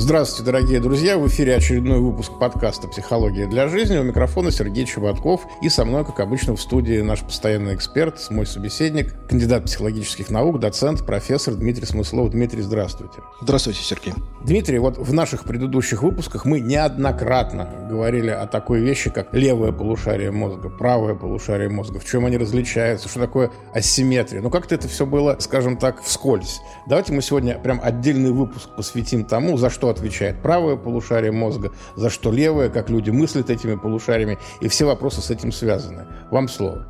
Здравствуйте, дорогие друзья! В эфире очередной выпуск подкаста «Психология для жизни». У микрофона Сергей Чеботков. И со мной, как обычно, в студии наш постоянный эксперт, мой собеседник, кандидат психологических наук, доцент, профессор Дмитрий Смыслов. Дмитрий, здравствуйте. Здравствуйте, Сергей. Дмитрий, вот в наших предыдущих выпусках мы неоднократно говорили о такой вещи, как левое полушарие мозга, правое полушарие мозга, в чем они различаются, что такое асимметрия. Ну, как-то это все было, скажем так, вскользь. Давайте мы сегодня прям отдельный выпуск посвятим тому, за что отвечает правое полушарие мозга, за что левое, как люди мыслят этими полушариями, и все вопросы с этим связаны. Вам слово.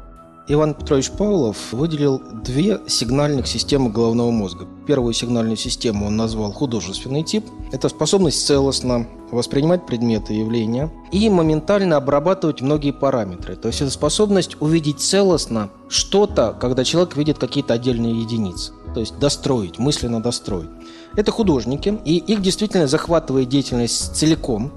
Иван Петрович Павлов выделил две сигнальных системы головного мозга. Первую сигнальную систему он назвал художественный тип. Это способность целостно воспринимать предметы и явления и моментально обрабатывать многие параметры. То есть это способность увидеть целостно что-то, когда человек видит какие-то отдельные единицы. То есть достроить, мысленно достроить. Это художники, и их действительно захватывает деятельность целиком.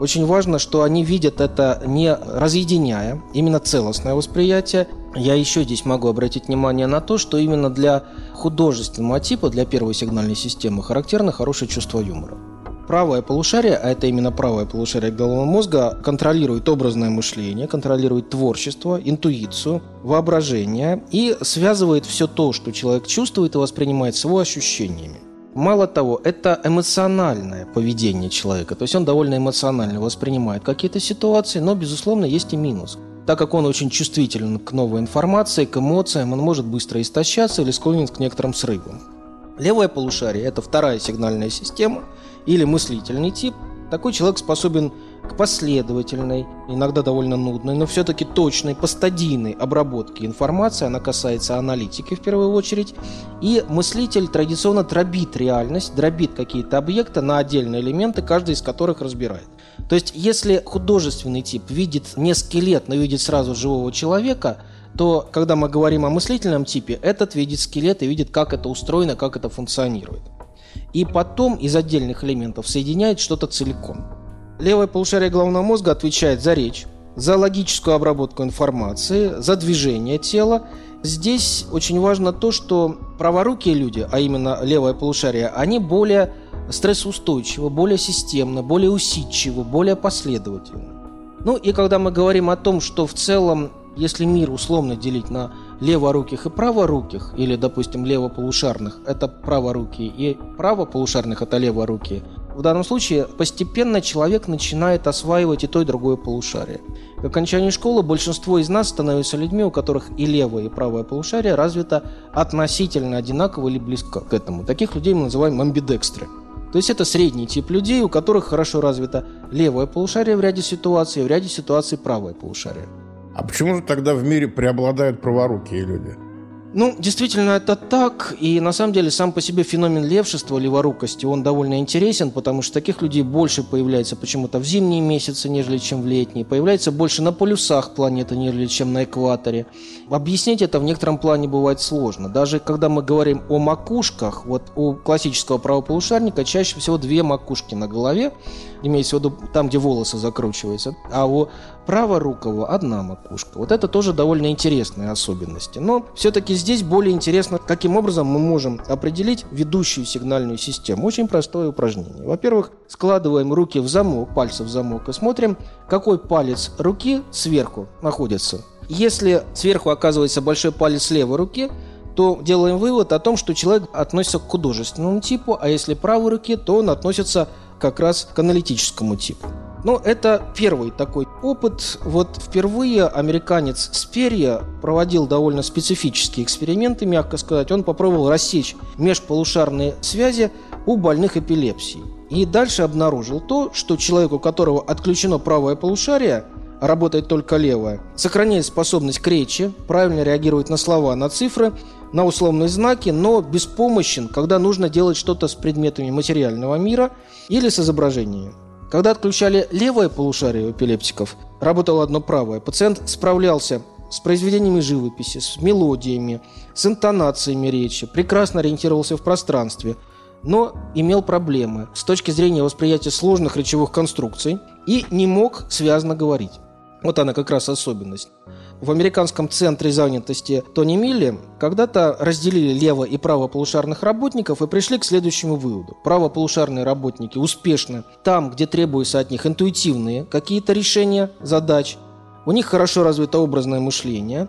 Очень важно, что они видят это не разъединяя, именно целостное восприятие. Я еще здесь могу обратить внимание на то, что именно для художественного типа, для первой сигнальной системы, характерно хорошее чувство юмора. Правое полушарие, а это именно правое полушарие головного мозга, контролирует образное мышление, контролирует творчество, интуицию, воображение и связывает все то, что человек чувствует и воспринимает с его ощущениями. Мало того, это эмоциональное поведение человека. То есть он довольно эмоционально воспринимает какие-то ситуации, но, безусловно, есть и минус. Так как он очень чувствителен к новой информации, к эмоциям, он может быстро истощаться или склонен к некоторым срывам. Левое полушарие – это вторая сигнальная система или мыслительный тип. Такой человек способен к последовательной, иногда довольно нудной, но все-таки точной, постадийной обработке информации. Она касается аналитики в первую очередь. И мыслитель традиционно дробит реальность, дробит какие-то объекты на отдельные элементы, каждый из которых разбирает. То есть, если художественный тип видит не скелет, но видит сразу живого человека, то когда мы говорим о мыслительном типе, этот видит скелет и видит, как это устроено, как это функционирует. И потом из отдельных элементов соединяет что-то целиком. Левое полушарие головного мозга отвечает за речь, за логическую обработку информации, за движение тела. Здесь очень важно то, что праворукие люди, а именно левое полушарие, они более стрессоустойчивы, более системно, более усидчивы, более последовательны. Ну и когда мы говорим о том, что в целом, если мир условно делить на леворуких и праворуких, или, допустим, левополушарных – это праворукие, и правополушарных – это леворукие, в данном случае постепенно человек начинает осваивать и то, и другое полушарие. К окончанию школы большинство из нас становятся людьми, у которых и левое, и правое полушарие развито относительно одинаково или близко к этому. Таких людей мы называем амбидекстры. То есть это средний тип людей, у которых хорошо развито левое полушарие в ряде ситуаций, в ряде ситуаций правое полушарие. А почему же тогда в мире преобладают праворукие люди? Ну, действительно, это так. И на самом деле сам по себе феномен левшества, леворукости, он довольно интересен, потому что таких людей больше появляется почему-то в зимние месяцы, нежели чем в летние. Появляется больше на полюсах планеты, нежели чем на экваторе. Объяснить это в некотором плане бывает сложно. Даже когда мы говорим о макушках, вот у классического правополушарника чаще всего две макушки на голове, имеется в виду там, где волосы закручиваются, а у праворукого одна макушка. Вот это тоже довольно интересные особенности. Но все-таки здесь более интересно, каким образом мы можем определить ведущую сигнальную систему. Очень простое упражнение. Во-первых, складываем руки в замок, пальцы в замок и смотрим, какой палец руки сверху находится. Если сверху оказывается большой палец левой руки, то делаем вывод о том, что человек относится к художественному типу, а если правой руки, то он относится как раз к аналитическому типу. Но это первый такой опыт. Вот впервые американец Сперья проводил довольно специфические эксперименты, мягко сказать. Он попробовал рассечь межполушарные связи у больных эпилепсией. И дальше обнаружил то, что человек, у которого отключено правое полушарие, работает только левое, сохраняет способность к речи, правильно реагирует на слова, на цифры, на условные знаки, но беспомощен, когда нужно делать что-то с предметами материального мира или с изображением. Когда отключали левое полушарие у эпилептиков, работало одно правое. Пациент справлялся с произведениями живописи, с мелодиями, с интонациями речи, прекрасно ориентировался в пространстве. но имел проблемы с точки зрения восприятия сложных речевых конструкций и не мог связно говорить. Вот она как раз особенность. В американском центре занятости Тони Милли когда-то разделили лево- и правополушарных работников и пришли к следующему выводу. Правополушарные работники успешны там, где требуются от них интуитивные какие-то решения задач. У них хорошо развито образное мышление.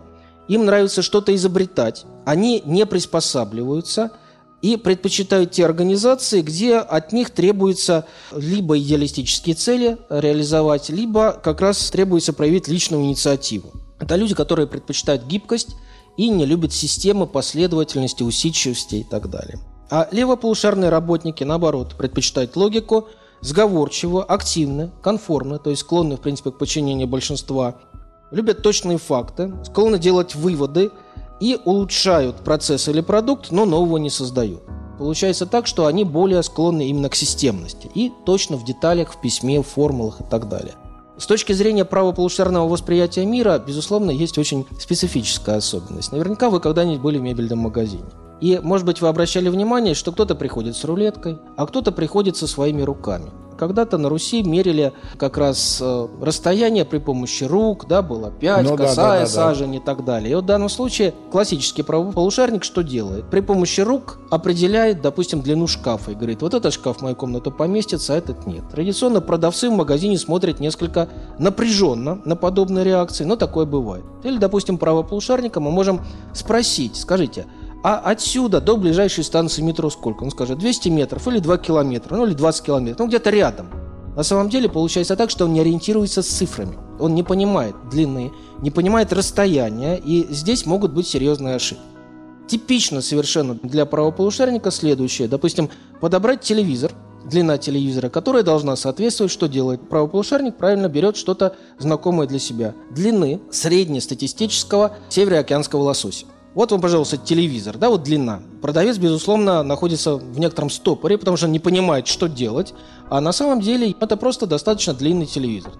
Им нравится что-то изобретать. Они не приспосабливаются – и предпочитают те организации, где от них требуется либо идеалистические цели реализовать, либо как раз требуется проявить личную инициативу. Это люди, которые предпочитают гибкость и не любят системы, последовательности, усидчивости и так далее. А левополушарные работники, наоборот, предпочитают логику, сговорчиво, активно, конформно, то есть склонны, в принципе, к подчинению большинства, любят точные факты, склонны делать выводы и улучшают процесс или продукт, но нового не создают. Получается так, что они более склонны именно к системности и точно в деталях, в письме, в формулах и так далее. С точки зрения правополушарного восприятия мира, безусловно, есть очень специфическая особенность. Наверняка вы когда-нибудь были в мебельном магазине. И, может быть, вы обращали внимание, что кто-то приходит с рулеткой, а кто-то приходит со своими руками. Когда-то на Руси мерили как раз э, расстояние при помощи рук, да, было 5, ну, косая, да, да, да, сажень и так далее. И вот в данном случае классический правополушарник что делает? При помощи рук определяет, допустим, длину шкафа и говорит, вот этот шкаф в мою комнату поместится, а этот нет. Традиционно продавцы в магазине смотрят несколько напряженно на подобные реакции, но такое бывает. Или, допустим, правополушарника мы можем спросить, скажите, а отсюда до ближайшей станции метро сколько? Он скажет 200 метров или 2 километра, ну или 20 километров, ну где-то рядом. На самом деле получается так, что он не ориентируется с цифрами. Он не понимает длины, не понимает расстояния, и здесь могут быть серьезные ошибки. Типично совершенно для правополушарника следующее. Допустим, подобрать телевизор, длина телевизора, которая должна соответствовать, что делает правополушарник, правильно берет что-то знакомое для себя. Длины среднестатистического североокеанского лосося. Вот вам, пожалуйста, телевизор, да, вот длина. Продавец, безусловно, находится в некотором стопоре, потому что он не понимает, что делать, а на самом деле это просто достаточно длинный телевизор.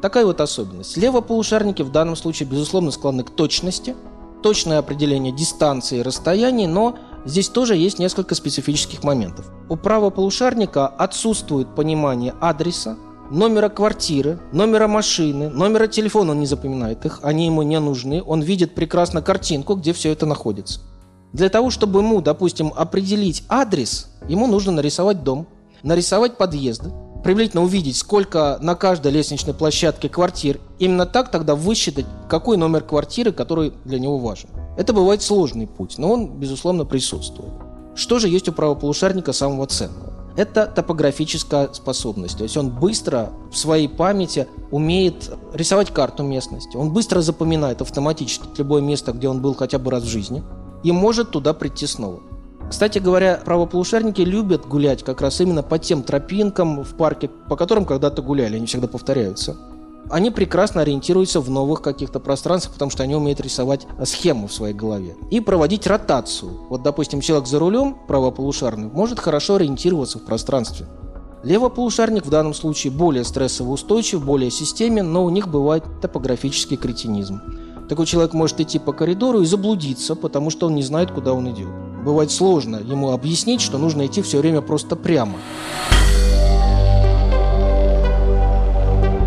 Такая вот особенность. Левополушарники в данном случае, безусловно, склонны к точности, точное определение дистанции и расстояний, но здесь тоже есть несколько специфических моментов. У правополушарника отсутствует понимание адреса, номера квартиры, номера машины, номера телефона он не запоминает их, они ему не нужны. Он видит прекрасно картинку, где все это находится. Для того, чтобы ему, допустим, определить адрес, ему нужно нарисовать дом, нарисовать подъезды, приблизительно увидеть, сколько на каждой лестничной площадке квартир. Именно так тогда высчитать, какой номер квартиры, который для него важен. Это бывает сложный путь, но он, безусловно, присутствует. Что же есть у правополушарника самого ценного? Это топографическая способность. То есть он быстро в своей памяти умеет рисовать карту местности. Он быстро запоминает автоматически любое место, где он был хотя бы раз в жизни, и может туда прийти снова. Кстати говоря, правополушарники любят гулять как раз именно по тем тропинкам в парке, по которым когда-то гуляли, они всегда повторяются они прекрасно ориентируются в новых каких-то пространствах, потому что они умеют рисовать схему в своей голове. И проводить ротацию. Вот, допустим, человек за рулем, правополушарный, может хорошо ориентироваться в пространстве. Левополушарник в данном случае более стрессово устойчив, более системен, но у них бывает топографический кретинизм. Такой человек может идти по коридору и заблудиться, потому что он не знает, куда он идет. Бывает сложно ему объяснить, что нужно идти все время просто прямо.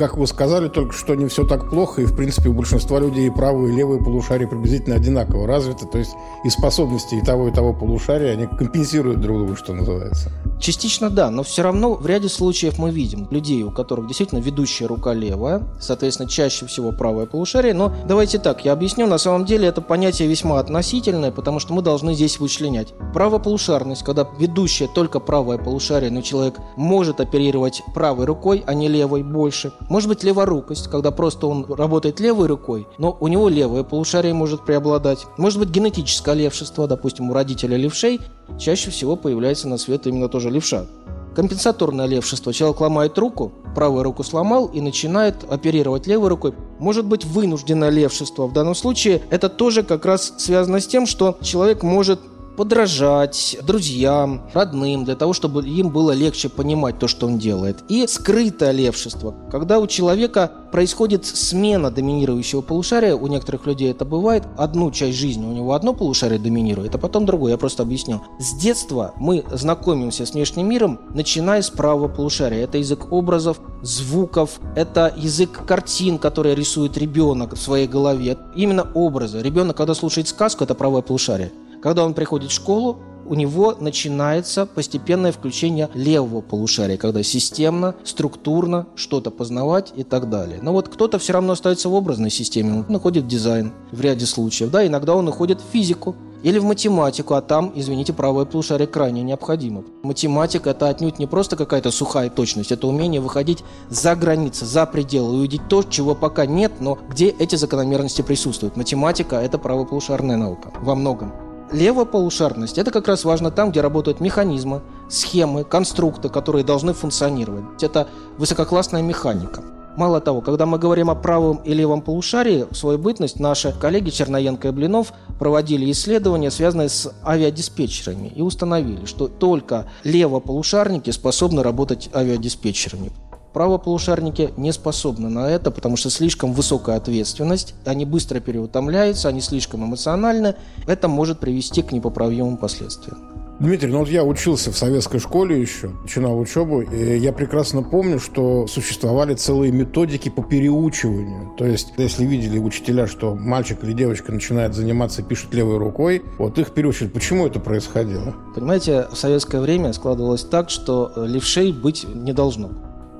Как вы сказали только что, не все так плохо, и, в принципе, у большинства людей и правые, и левые полушария приблизительно одинаково развиты, то есть и способности и того, и того полушария, они компенсируют друг друга, что называется. Частично да, но все равно в ряде случаев мы видим людей, у которых действительно ведущая рука левая, соответственно, чаще всего правое полушарие, но давайте так, я объясню, на самом деле это понятие весьма относительное, потому что мы должны здесь вычленять. Правополушарность, когда ведущая только правое полушарие, но человек может оперировать правой рукой, а не левой больше, может быть леворукость, когда просто он работает левой рукой, но у него левое полушарие может преобладать. Может быть генетическое левшество, допустим, у родителя левшей чаще всего появляется на свет именно тоже левша. Компенсаторное левшество. Человек ломает руку, правую руку сломал и начинает оперировать левой рукой. Может быть вынужденное левшество. В данном случае это тоже как раз связано с тем, что человек может подражать друзьям, родным, для того, чтобы им было легче понимать то, что он делает. И скрытое левшество, когда у человека происходит смена доминирующего полушария, у некоторых людей это бывает, одну часть жизни у него одно полушарие доминирует, а потом другое, я просто объясню. С детства мы знакомимся с внешним миром, начиная с правого полушария. Это язык образов, звуков, это язык картин, которые рисует ребенок в своей голове. Именно образы. Ребенок, когда слушает сказку, это правое полушарие. Когда он приходит в школу, у него начинается постепенное включение левого полушария, когда системно, структурно что-то познавать и так далее. Но вот кто-то все равно остается в образной системе, он находит дизайн в ряде случаев, да, иногда он уходит в физику, или в математику, а там, извините, правое полушарие крайне необходимо. Математика – это отнюдь не просто какая-то сухая точность, это умение выходить за границы, за пределы, увидеть то, чего пока нет, но где эти закономерности присутствуют. Математика – это правополушарная наука во многом. Левополушарность – это как раз важно там, где работают механизмы, схемы, конструкты, которые должны функционировать. Это высококлассная механика. Мало того, когда мы говорим о правом и левом полушарии, в свою бытность наши коллеги Черноенко и Блинов проводили исследования, связанные с авиадиспетчерами, и установили, что только левополушарники способны работать авиадиспетчерами. Правополушарники не способны на это, потому что слишком высокая ответственность, они быстро переутомляются, они слишком эмоциональны. Это может привести к непоправимым последствиям. Дмитрий, ну вот я учился в советской школе еще, начинал учебу, и я прекрасно помню, что существовали целые методики по переучиванию. То есть, если видели учителя, что мальчик или девочка начинает заниматься, пишет левой рукой, вот их переучили. Почему это происходило? Понимаете, в советское время складывалось так, что левшей быть не должно.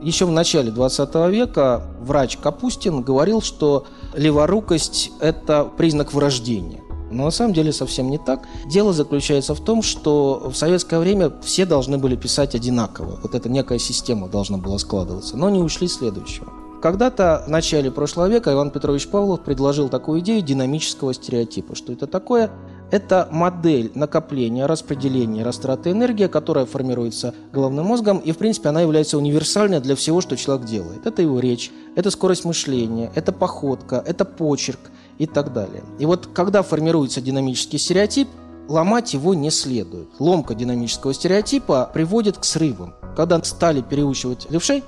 Еще в начале 20 века врач Капустин говорил, что леворукость – это признак врождения. Но на самом деле совсем не так. Дело заключается в том, что в советское время все должны были писать одинаково. Вот эта некая система должна была складываться. Но не ушли следующего. Когда-то в начале прошлого века Иван Петрович Павлов предложил такую идею динамического стереотипа. Что это такое? Это модель накопления, распределения, растраты энергии, которая формируется головным мозгом, и, в принципе, она является универсальной для всего, что человек делает. Это его речь, это скорость мышления, это походка, это почерк и так далее. И вот когда формируется динамический стереотип, ломать его не следует. Ломка динамического стереотипа приводит к срывам. Когда стали переучивать левшей,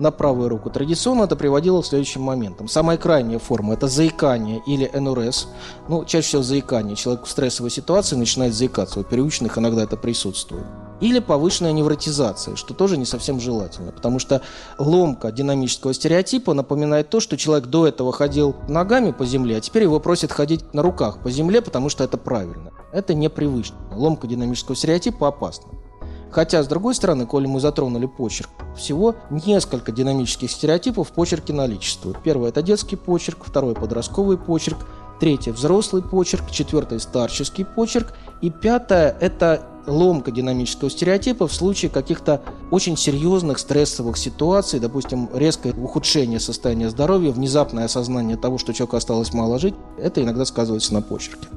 на правую руку. Традиционно это приводило к следующим моментам. Самая крайняя форма – это заикание или НРС. Ну, чаще всего заикание. Человек в стрессовой ситуации начинает заикаться. У переученных иногда это присутствует. Или повышенная невротизация, что тоже не совсем желательно, потому что ломка динамического стереотипа напоминает то, что человек до этого ходил ногами по земле, а теперь его просят ходить на руках по земле, потому что это правильно. Это непривычно. Ломка динамического стереотипа опасна. Хотя, с другой стороны, коли мы затронули почерк, всего несколько динамических стереотипов в почерке наличествует. Первый – это детский почерк, второй – подростковый почерк, третий – взрослый почерк, четвертый – старческий почерк, и пятое – это ломка динамического стереотипа в случае каких-то очень серьезных стрессовых ситуаций, допустим, резкое ухудшение состояния здоровья, внезапное осознание того, что человеку осталось мало жить, это иногда сказывается на почерке.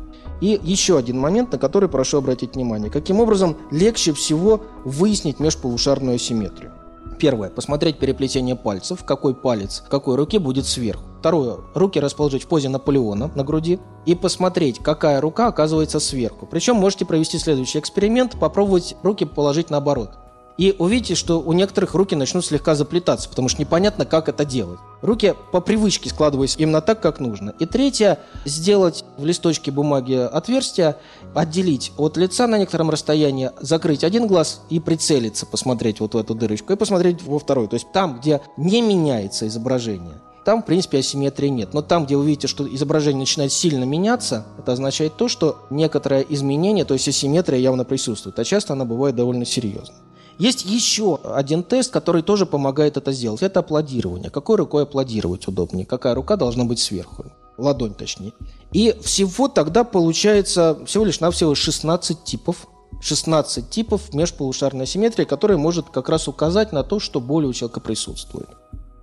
И еще один момент, на который прошу обратить внимание. Каким образом легче всего выяснить межполушарную асимметрию? Первое. Посмотреть переплетение пальцев. Какой палец какой руке будет сверху. Второе. Руки расположить в позе Наполеона на груди. И посмотреть, какая рука оказывается сверху. Причем можете провести следующий эксперимент. Попробовать руки положить наоборот и увидите, что у некоторых руки начнут слегка заплетаться, потому что непонятно, как это делать. Руки по привычке складываются именно так, как нужно. И третье, сделать в листочке бумаги отверстие, отделить от лица на некотором расстоянии, закрыть один глаз и прицелиться, посмотреть вот в эту дырочку, и посмотреть во второй. То есть там, где не меняется изображение, там, в принципе, асимметрии нет. Но там, где вы видите, что изображение начинает сильно меняться, это означает то, что некоторое изменение, то есть асимметрия явно присутствует. А часто она бывает довольно серьезной. Есть еще один тест, который тоже помогает это сделать. Это аплодирование. Какой рукой аплодировать удобнее? Какая рука должна быть сверху? Ладонь точнее. И всего тогда получается всего лишь навсего 16 типов 16 типов межполушарной асимметрии, которые может как раз указать на то, что боль у человека присутствует.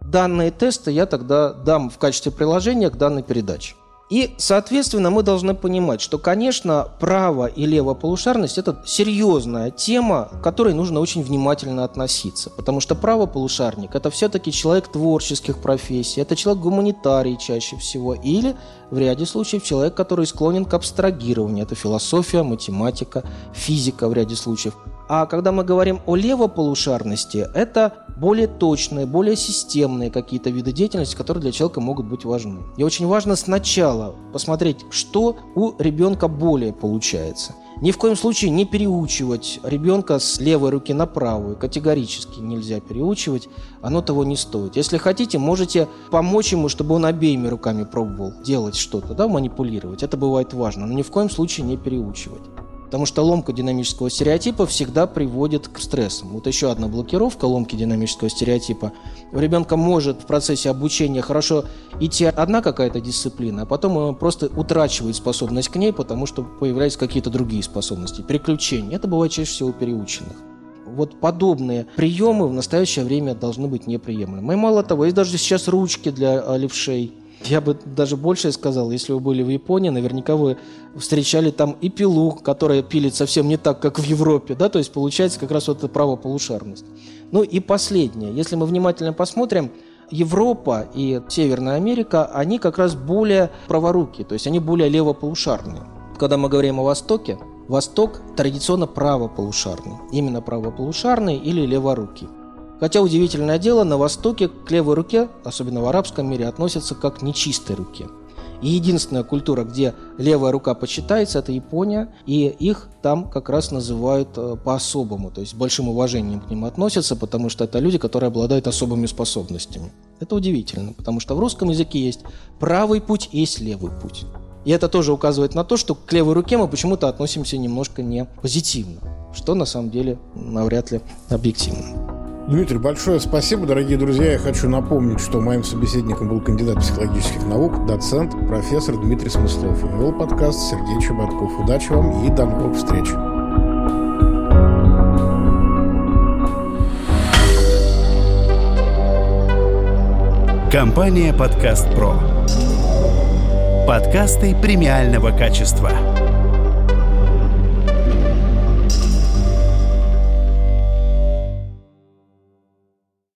Данные тесты я тогда дам в качестве приложения к данной передаче. И, соответственно, мы должны понимать, что, конечно, право и левополушарность – это серьезная тема, к которой нужно очень внимательно относиться. Потому что правополушарник – это все-таки человек творческих профессий, это человек гуманитарий чаще всего, или, в ряде случаев, человек, который склонен к абстрагированию. Это философия, математика, физика в ряде случаев. А когда мы говорим о левополушарности, это более точные, более системные какие-то виды деятельности, которые для человека могут быть важны. И очень важно сначала посмотреть, что у ребенка более получается. Ни в коем случае не переучивать ребенка с левой руки на правую. Категорически нельзя переучивать, оно того не стоит. Если хотите, можете помочь ему, чтобы он обеими руками пробовал делать что-то, да, манипулировать. Это бывает важно, но ни в коем случае не переучивать. Потому что ломка динамического стереотипа всегда приводит к стрессам. Вот еще одна блокировка ломки динамического стереотипа. У ребенка может в процессе обучения хорошо идти одна какая-то дисциплина, а потом он просто утрачивает способность к ней, потому что появляются какие-то другие способности. Переключения. Это бывает чаще всего у переученных. Вот подобные приемы в настоящее время должны быть неприемлемы. И мало того, есть даже сейчас ручки для левшей, я бы даже больше сказал, если вы были в Японии, наверняка вы встречали там и пилу, которая пилит совсем не так, как в Европе, да, то есть получается как раз вот эта правополушарность. Ну и последнее, если мы внимательно посмотрим, Европа и Северная Америка, они как раз более праворуки, то есть они более левополушарные. Когда мы говорим о Востоке, Восток традиционно правополушарный, именно правополушарный или леворукий. Хотя удивительное дело, на Востоке к левой руке, особенно в арабском мире, относятся как к нечистой руке. И единственная культура, где левая рука почитается, это Япония, и их там как раз называют э, по-особому, то есть с большим уважением к ним относятся, потому что это люди, которые обладают особыми способностями. Это удивительно, потому что в русском языке есть правый путь и есть левый путь. И это тоже указывает на то, что к левой руке мы почему-то относимся немножко не позитивно, что на самом деле навряд ли объективно. Дмитрий, большое спасибо, дорогие друзья. Я хочу напомнить, что моим собеседником был кандидат психологических наук, доцент, профессор Дмитрий Смыслов. И вел подкаст Сергей Чеботков. Удачи вам и до новых встреч. Компания «Подкаст Про». Подкасты премиального качества.